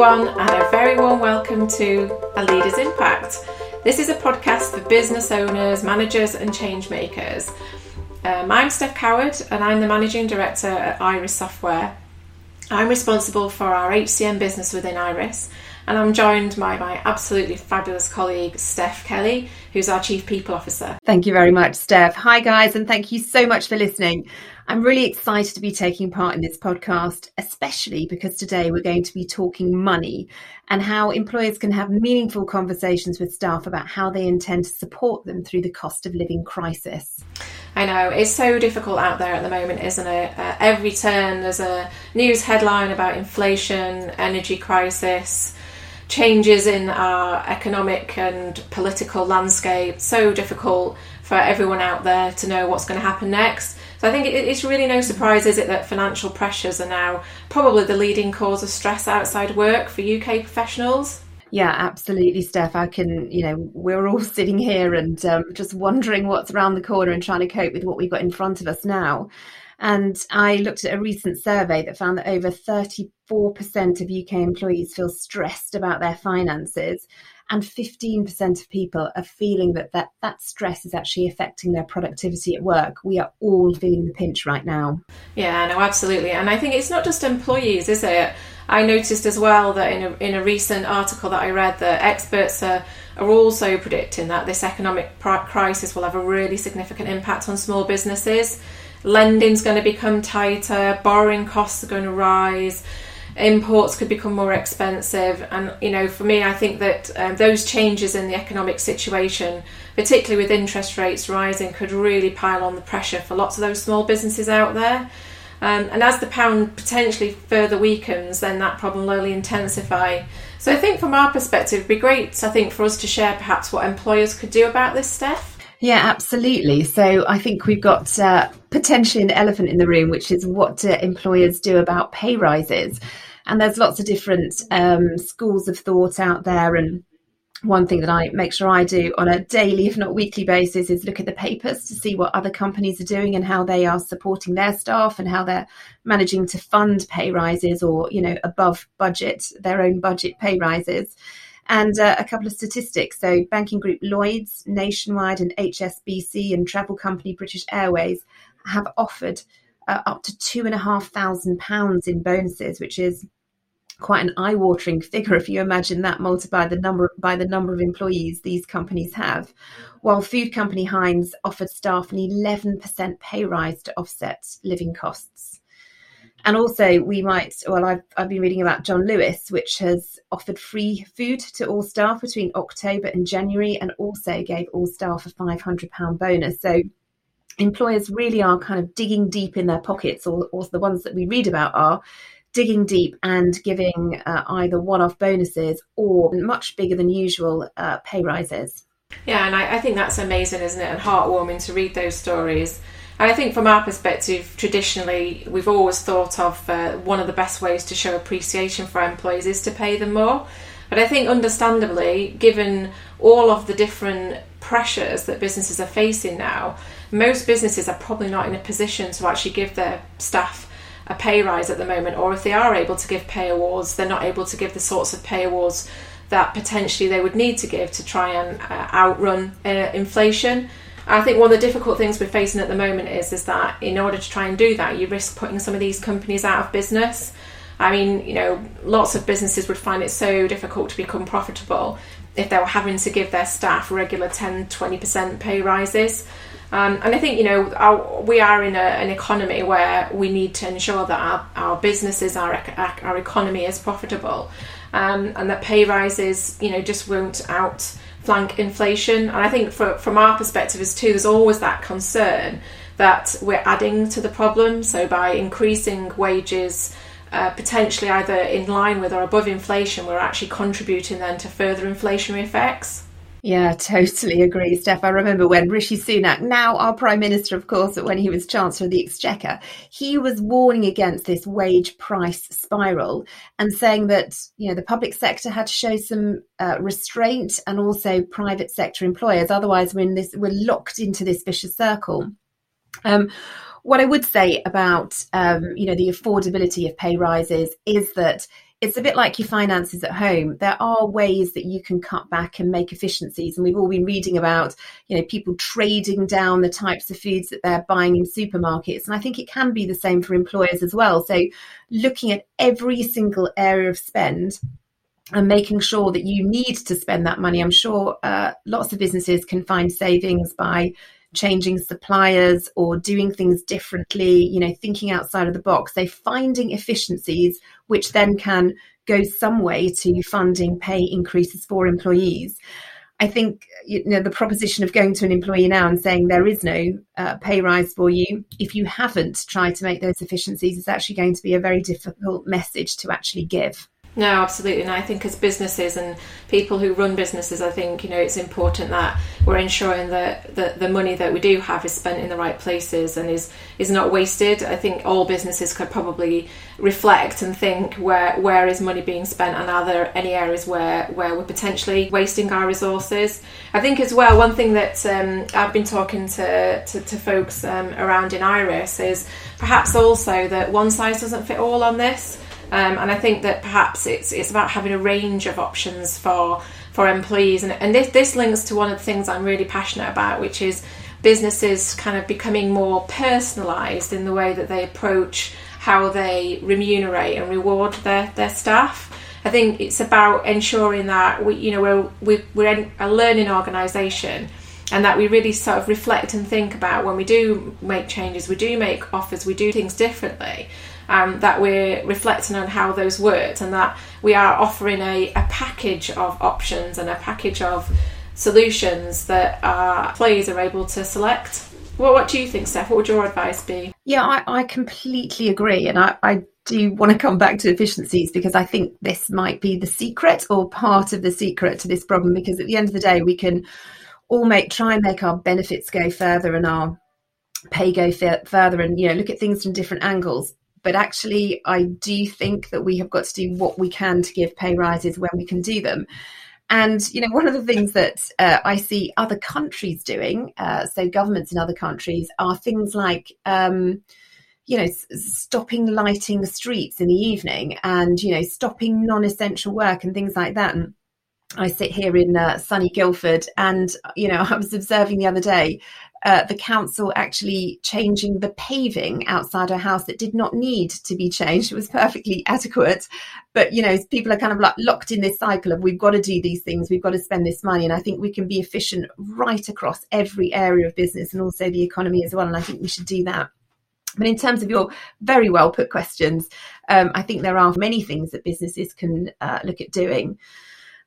everyone, and a very warm welcome to A Leader's Impact. This is a podcast for business owners, managers, and change makers. Um, I'm Steph Coward, and I'm the managing director at Iris Software. I'm responsible for our HCM business within Iris, and I'm joined by my absolutely fabulous colleague, Steph Kelly, who's our Chief People Officer. Thank you very much, Steph. Hi, guys, and thank you so much for listening. I'm really excited to be taking part in this podcast, especially because today we're going to be talking money and how employers can have meaningful conversations with staff about how they intend to support them through the cost of living crisis. I know it's so difficult out there at the moment, isn't it? Uh, every turn there's a news headline about inflation, energy crisis, changes in our economic and political landscape. So difficult for everyone out there to know what's going to happen next. So I think it's really no surprise, is it, that financial pressures are now probably the leading cause of stress outside work for UK professionals? Yeah, absolutely, Steph. I can, you know, we're all sitting here and um, just wondering what's around the corner and trying to cope with what we've got in front of us now. And I looked at a recent survey that found that over 34% of UK employees feel stressed about their finances and 15% of people are feeling that, that that stress is actually affecting their productivity at work. We are all feeling the pinch right now. Yeah, no, absolutely. And I think it's not just employees, is it? I noticed as well that in a, in a recent article that I read that experts are, are also predicting that this economic crisis will have a really significant impact on small businesses. Lending's going to become tighter, borrowing costs are going to rise imports could become more expensive. And, you know, for me, I think that um, those changes in the economic situation, particularly with interest rates rising, could really pile on the pressure for lots of those small businesses out there. Um, and as the pound potentially further weakens, then that problem will only intensify. So I think from our perspective, it'd be great, I think, for us to share perhaps what employers could do about this, Steph. Yeah, absolutely. So I think we've got uh, potentially an elephant in the room, which is what do employers do about pay rises? And there's lots of different um, schools of thought out there. And one thing that I make sure I do on a daily, if not weekly basis, is look at the papers to see what other companies are doing and how they are supporting their staff and how they're managing to fund pay rises or, you know, above budget, their own budget pay rises. And uh, a couple of statistics. So, banking group Lloyds, Nationwide, and HSBC, and travel company British Airways have offered uh, up to two and a half thousand pounds in bonuses, which is quite an eye-watering figure if you imagine that multiplied the number by the number of employees these companies have. While food company Heinz offered staff an 11% pay rise to offset living costs. And also, we might, well, I've, I've been reading about John Lewis, which has offered free food to all staff between October and January, and also gave all staff a £500 bonus. So, employers really are kind of digging deep in their pockets, or, or the ones that we read about are digging deep and giving uh, either one off bonuses or much bigger than usual uh, pay rises. Yeah, and I, I, think that's amazing, isn't it? And heartwarming to read those stories. And I think from our perspective, traditionally, we've always thought of uh, one of the best ways to show appreciation for employees is to pay them more. But I think, understandably, given all of the different pressures that businesses are facing now, most businesses are probably not in a position to actually give their staff a pay rise at the moment, or if they are able to give pay awards, they're not able to give the sorts of pay awards that potentially they would need to give to try and uh, outrun uh, inflation. I think one of the difficult things we're facing at the moment is is that in order to try and do that, you risk putting some of these companies out of business. I mean, you know, lots of businesses would find it so difficult to become profitable if they were having to give their staff regular 10, 20% pay rises. Um, and I think you know our, we are in a, an economy where we need to ensure that our, our businesses, our our economy is profitable, um, and that pay rises you know just won't outflank inflation. And I think for, from our perspective as too, there's always that concern that we're adding to the problem. So by increasing wages. Uh, potentially either in line with or above inflation, we're actually contributing then to further inflationary effects. Yeah, totally agree, Steph. I remember when Rishi Sunak, now our Prime Minister, of course, when he was Chancellor of the Exchequer, he was warning against this wage price spiral and saying that, you know, the public sector had to show some uh, restraint and also private sector employers. Otherwise, we're, this, we're locked into this vicious circle. Um, what I would say about, um, you know, the affordability of pay rises is that it's a bit like your finances at home. There are ways that you can cut back and make efficiencies. And we've all been reading about, you know, people trading down the types of foods that they're buying in supermarkets. And I think it can be the same for employers as well. So looking at every single area of spend and making sure that you need to spend that money. I'm sure uh, lots of businesses can find savings by changing suppliers or doing things differently, you know, thinking outside of the box. They're finding efficiencies, which then can go some way to funding pay increases for employees. I think you know the proposition of going to an employee now and saying there is no uh, pay rise for you if you haven't tried to make those efficiencies is actually going to be a very difficult message to actually give. No, absolutely. And I think as businesses and people who run businesses, I think, you know, it's important that we're ensuring that the, the money that we do have is spent in the right places and is, is not wasted. I think all businesses could probably reflect and think where where is money being spent and are there any areas where, where we're potentially wasting our resources. I think as well, one thing that um, I've been talking to, to, to folks um, around in Iris is perhaps also that one size doesn't fit all on this. Um, and I think that perhaps it's it's about having a range of options for for employees. And, and this, this links to one of the things I'm really passionate about, which is businesses kind of becoming more personalised in the way that they approach how they remunerate and reward their, their staff. I think it's about ensuring that we, you know, we're, we, we're a learning organisation and that we really sort of reflect and think about when we do make changes, we do make offers, we do things differently um, that we're reflecting on how those worked and that we are offering a, a package of options and a package of solutions that our players are able to select. Well, what do you think, Steph? What would your advice be? Yeah, I, I completely agree. And I, I do want to come back to efficiencies because I think this might be the secret or part of the secret to this problem. Because at the end of the day, we can all make try and make our benefits go further and our pay go further and you know look at things from different angles but actually, I do think that we have got to do what we can to give pay rises when we can do them. And you know, one of the things that uh, I see other countries doing, uh, so governments in other countries, are things like. Um, you know, stopping lighting the streets in the evening, and you know, stopping non-essential work and things like that. And I sit here in uh, sunny Guildford, and you know, I was observing the other day uh, the council actually changing the paving outside our house that did not need to be changed. It was perfectly adequate. But, you know, people are kind of like locked in this cycle of we've got to do these things, we've got to spend this money. And I think we can be efficient right across every area of business and also the economy as well. And I think we should do that. But in terms of your very well put questions, um, I think there are many things that businesses can uh, look at doing.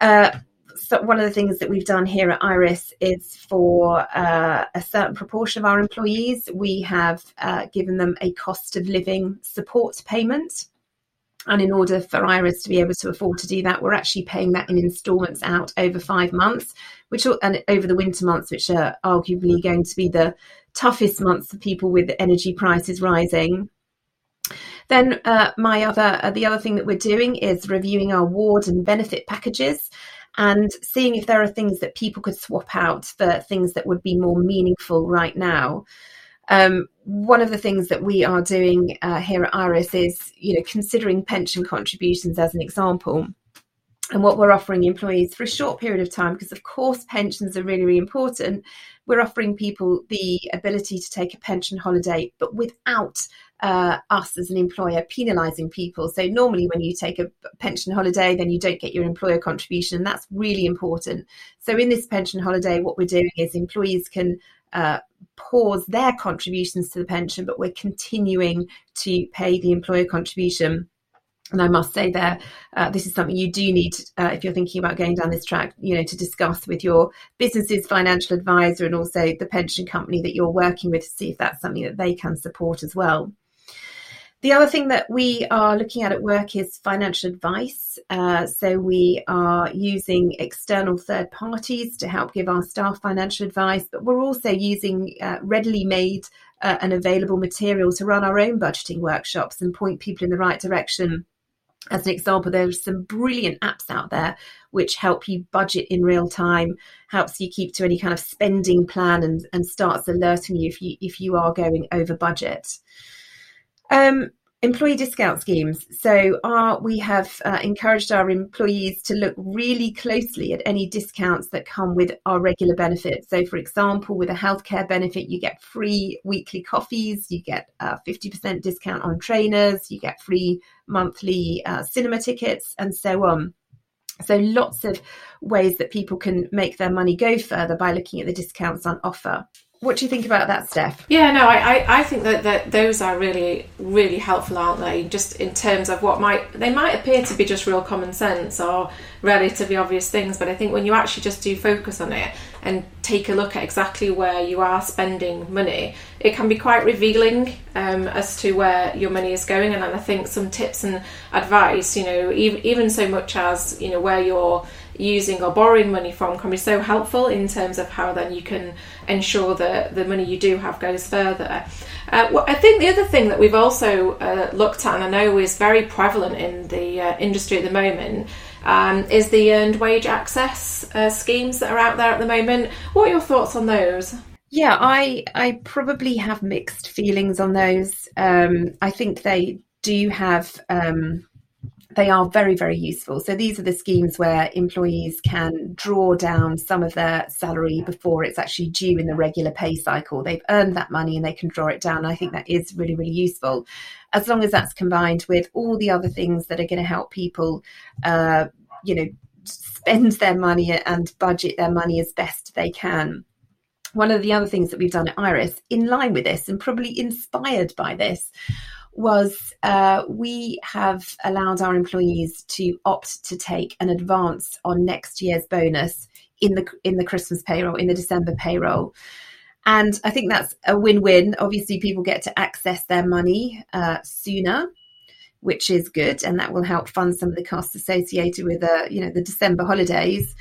Uh, so one of the things that we've done here at Iris is for uh, a certain proportion of our employees, we have uh, given them a cost of living support payment. And in order for Iris to be able to afford to do that, we're actually paying that in instalments out over five months, which and over the winter months, which are arguably going to be the toughest months for people with energy prices rising. Then uh, my other uh, the other thing that we're doing is reviewing our ward and benefit packages and seeing if there are things that people could swap out for things that would be more meaningful right now. Um, one of the things that we are doing uh, here at Iris is, you know, considering pension contributions as an example. And what we're offering employees for a short period of time, because of course pensions are really, really important, we're offering people the ability to take a pension holiday, but without uh, us as an employer penalising people. So normally, when you take a pension holiday, then you don't get your employer contribution, and that's really important. So in this pension holiday, what we're doing is employees can uh, pause their contributions to the pension, but we're continuing to pay the employer contribution. And I must say there, uh, this is something you do need uh, if you're thinking about going down this track, you know, to discuss with your business's financial advisor and also the pension company that you're working with to see if that's something that they can support as well. The other thing that we are looking at at work is financial advice. Uh, so we are using external third parties to help give our staff financial advice, but we're also using uh, readily made uh, and available material to run our own budgeting workshops and point people in the right direction. As an example, there's some brilliant apps out there which help you budget in real time, helps you keep to any kind of spending plan, and, and starts alerting you if you if you are going over budget. Um, employee discount schemes. So, our, we have uh, encouraged our employees to look really closely at any discounts that come with our regular benefits. So, for example, with a healthcare benefit, you get free weekly coffees, you get a 50% discount on trainers, you get free monthly uh, cinema tickets, and so on. So, lots of ways that people can make their money go further by looking at the discounts on offer. What do you think about that, Steph? Yeah, no, I, I, I think that, that those are really, really helpful, aren't they? Just in terms of what might, they might appear to be just real common sense or relatively obvious things, but I think when you actually just do focus on it and take a look at exactly where you are spending money, it can be quite revealing um, as to where your money is going. And I think some tips and advice, you know, even, even so much as, you know, where you're using or borrowing money from can be so helpful in terms of how then you can ensure that the money you do have goes further. Uh, well, I think the other thing that we've also uh, looked at, and I know is very prevalent in the uh, industry at the moment, um, is the earned wage access uh, schemes that are out there at the moment. What are your thoughts on those? Yeah, I I probably have mixed feelings on those. Um, I think they do have um, they are very, very useful. So these are the schemes where employees can draw down some of their salary before it's actually due in the regular pay cycle. They've earned that money and they can draw it down. I think that is really, really useful. As long as that's combined with all the other things that are going to help people, uh, you know, spend their money and budget their money as best they can one of the other things that we've done at Iris, in line with this and probably inspired by this, was uh, we have allowed our employees to opt to take an advance on next year's bonus in the in the Christmas payroll, in the December payroll. And I think that's a win-win. Obviously, people get to access their money uh, sooner, which is good, and that will help fund some of the costs associated with uh, you know the December holidays.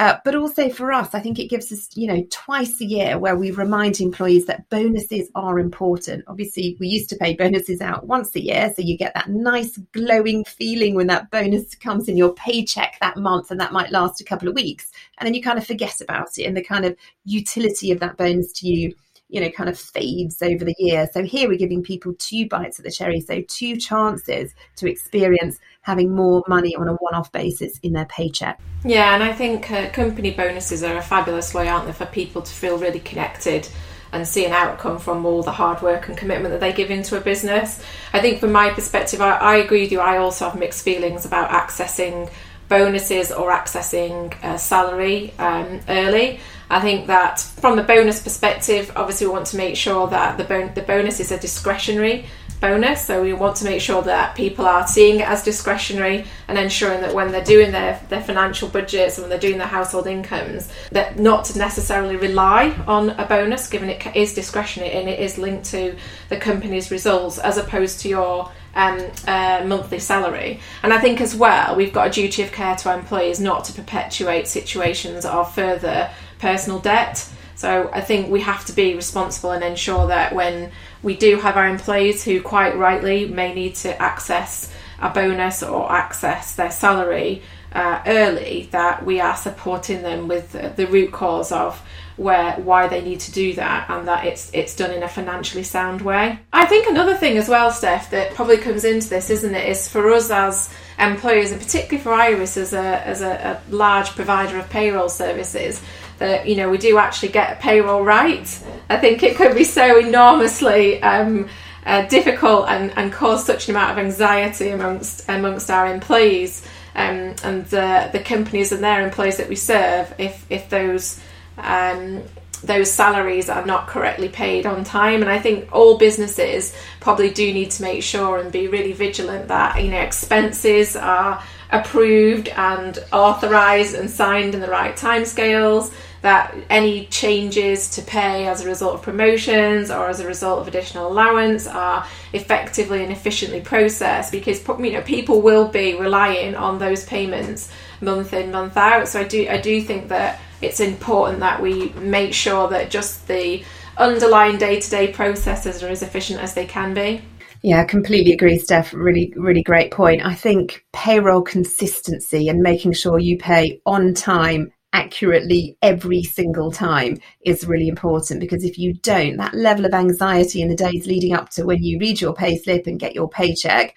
Uh, but also for us, I think it gives us, you know, twice a year where we remind employees that bonuses are important. Obviously, we used to pay bonuses out once a year, so you get that nice glowing feeling when that bonus comes in your paycheck that month, and that might last a couple of weeks, and then you kind of forget about it, and the kind of utility of that bonus to you you know, kind of fades over the year. So here we're giving people two bites of the cherry, so two chances to experience having more money on a one-off basis in their paycheck. Yeah, and I think uh, company bonuses are a fabulous way, aren't they, for people to feel really connected and see an outcome from all the hard work and commitment that they give into a business. I think from my perspective, I, I agree with you. I also have mixed feelings about accessing bonuses or accessing salary um, early. I think that from the bonus perspective, obviously we want to make sure that the, bon- the bonus is a discretionary bonus. So we want to make sure that people are seeing it as discretionary and ensuring that when they're doing their, their financial budgets and when they're doing their household incomes, that not to necessarily rely on a bonus, given it is discretionary and it is linked to the company's results as opposed to your um, uh, monthly salary. And I think as well, we've got a duty of care to our employees not to perpetuate situations of further personal debt. So I think we have to be responsible and ensure that when we do have our employees who quite rightly may need to access a bonus or access their salary uh, early, that we are supporting them with the, the root cause of where why they need to do that and that it's it's done in a financially sound way. I think another thing as well, Steph, that probably comes into this, isn't it, is for us as employers and particularly for Iris as a as a, a large provider of payroll services, that you know we do actually get a payroll right. I think it could be so enormously um, uh, difficult and, and cause such an amount of anxiety amongst amongst our employees um, and the, the companies and their employees that we serve if if those um, those salaries are not correctly paid on time. And I think all businesses probably do need to make sure and be really vigilant that you know expenses are approved and authorized and signed in the right timescales that any changes to pay as a result of promotions or as a result of additional allowance are effectively and efficiently processed because you know people will be relying on those payments month in month out so I do I do think that it's important that we make sure that just the underlying day-to-day processes are as efficient as they can be yeah, completely agree, Steph. Really, really great point. I think payroll consistency and making sure you pay on time accurately every single time is really important because if you don't, that level of anxiety in the days leading up to when you read your pay slip and get your paycheck,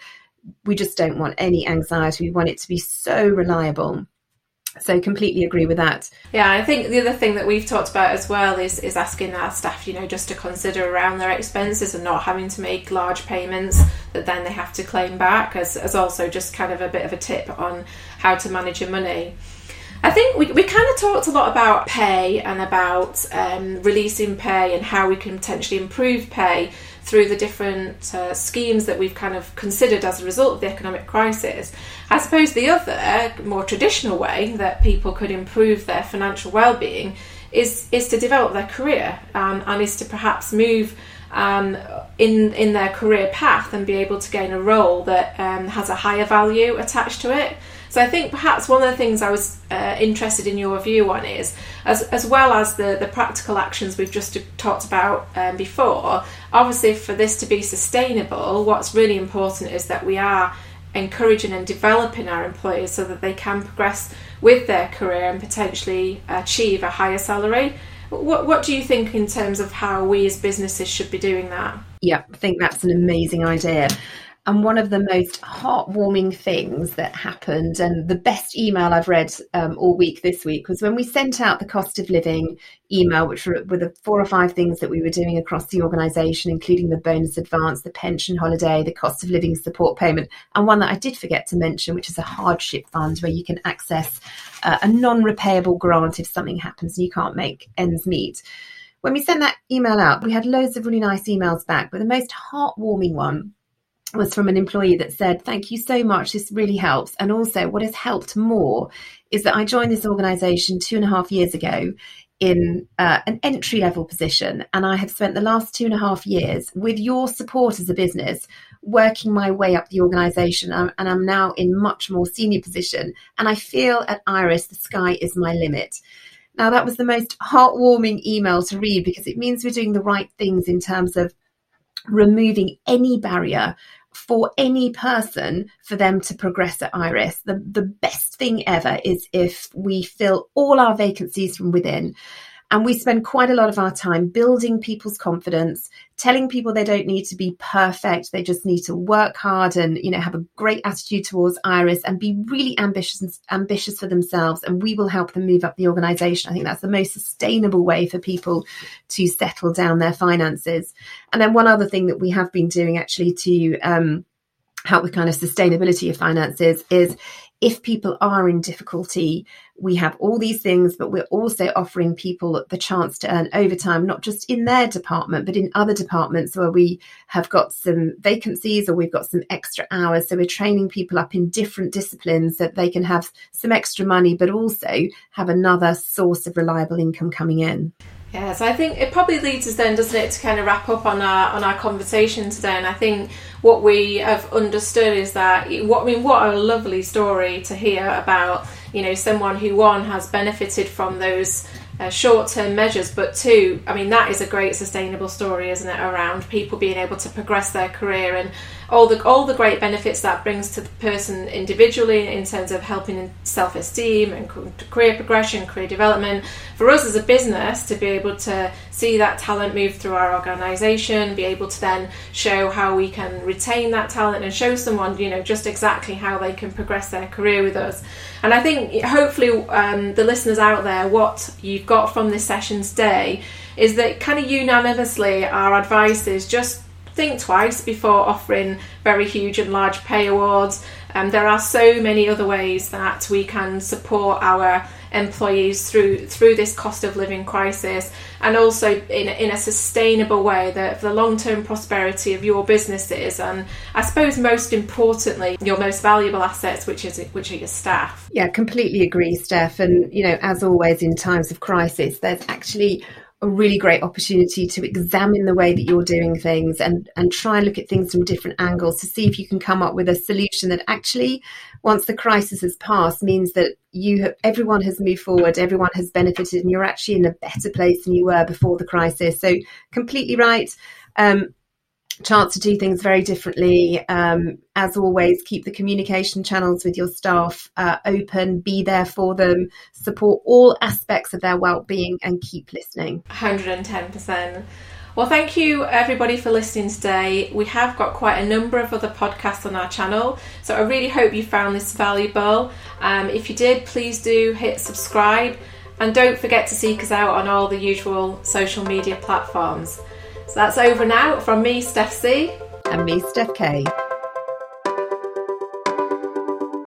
we just don't want any anxiety. We want it to be so reliable. So completely agree with that. Yeah, I think the other thing that we've talked about as well is is asking our staff, you know, just to consider around their expenses and not having to make large payments that then they have to claim back as, as also just kind of a bit of a tip on how to manage your money. I think we, we kind of talked a lot about pay and about um, releasing pay and how we can potentially improve pay through the different uh, schemes that we've kind of considered as a result of the economic crisis. I suppose the other, more traditional way that people could improve their financial well-being is is to develop their career um, and is to perhaps move um, in in their career path and be able to gain a role that um, has a higher value attached to it. So I think perhaps one of the things I was uh, interested in your view on is, as, as well as the, the practical actions we've just talked about um, before, obviously for this to be sustainable, what's really important is that we are encouraging and developing our employees so that they can progress with their career and potentially achieve a higher salary. What, what do you think in terms of how we as businesses should be doing that? Yeah, I think that's an amazing idea. And one of the most heartwarming things that happened, and the best email I've read um, all week this week, was when we sent out the cost of living email, which were, were the four or five things that we were doing across the organisation, including the bonus advance, the pension holiday, the cost of living support payment, and one that I did forget to mention, which is a hardship fund where you can access uh, a non repayable grant if something happens and you can't make ends meet. When we sent that email out, we had loads of really nice emails back, but the most heartwarming one was from an employee that said, Thank you so much. This really helps. And also, what has helped more is that I joined this organization two and a half years ago in uh, an entry level position. And I have spent the last two and a half years with your support as a business working my way up the organization. and I'm now in much more senior position. And I feel at Iris, the sky is my limit. Now, that was the most heartwarming email to read because it means we're doing the right things in terms of removing any barrier for any person for them to progress at Iris. The, the best thing ever is if we fill all our vacancies from within. And we spend quite a lot of our time building people's confidence, telling people they don't need to be perfect. They just need to work hard and, you know, have a great attitude towards Iris and be really ambitious, ambitious for themselves. And we will help them move up the organization. I think that's the most sustainable way for people to settle down their finances. And then one other thing that we have been doing actually to, um, help with kind of sustainability of finances is if people are in difficulty, we have all these things, but we're also offering people the chance to earn overtime, not just in their department, but in other departments where we have got some vacancies or we've got some extra hours. So we're training people up in different disciplines so that they can have some extra money, but also have another source of reliable income coming in. Yeah, so I think it probably leads us then, doesn't it, to kind of wrap up on our on our conversation today. And I think what we have understood is that what I mean, what a lovely story to hear about, you know, someone who one has benefited from those uh, short term measures, but two, I mean, that is a great sustainable story, isn't it? Around people being able to progress their career and all the all the great benefits that brings to the person individually in terms of helping in self esteem and career progression, career development. For us as a business to be able to see that talent move through our organisation, be able to then show how we can retain that talent and show someone, you know, just exactly how they can progress their career with us. And I think hopefully um, the listeners out there, what you've got from this session today is that kind of unanimously our advice is just think twice before offering very huge and large pay awards. Um, there are so many other ways that we can support our employees through through this cost of living crisis and also in, in a sustainable way that the long-term prosperity of your businesses and I suppose most importantly your most valuable assets which is which are your staff. Yeah, completely agree, Steph. And you know, as always in times of crisis, there's actually a really great opportunity to examine the way that you're doing things and and try and look at things from different angles to see if you can come up with a solution that actually once the crisis has passed means that you have, everyone has moved forward everyone has benefited and you're actually in a better place than you were before the crisis. So completely right. Um, chance to do things very differently. Um, as always, keep the communication channels with your staff uh, open, be there for them, support all aspects of their well-being, and keep listening. 110%. Well, thank you everybody for listening today. We have got quite a number of other podcasts on our channel, so I really hope you found this valuable. Um, if you did, please do hit subscribe and don't forget to seek us out on all the usual social media platforms. So that's over now from me, Steph C. And me, Steph K.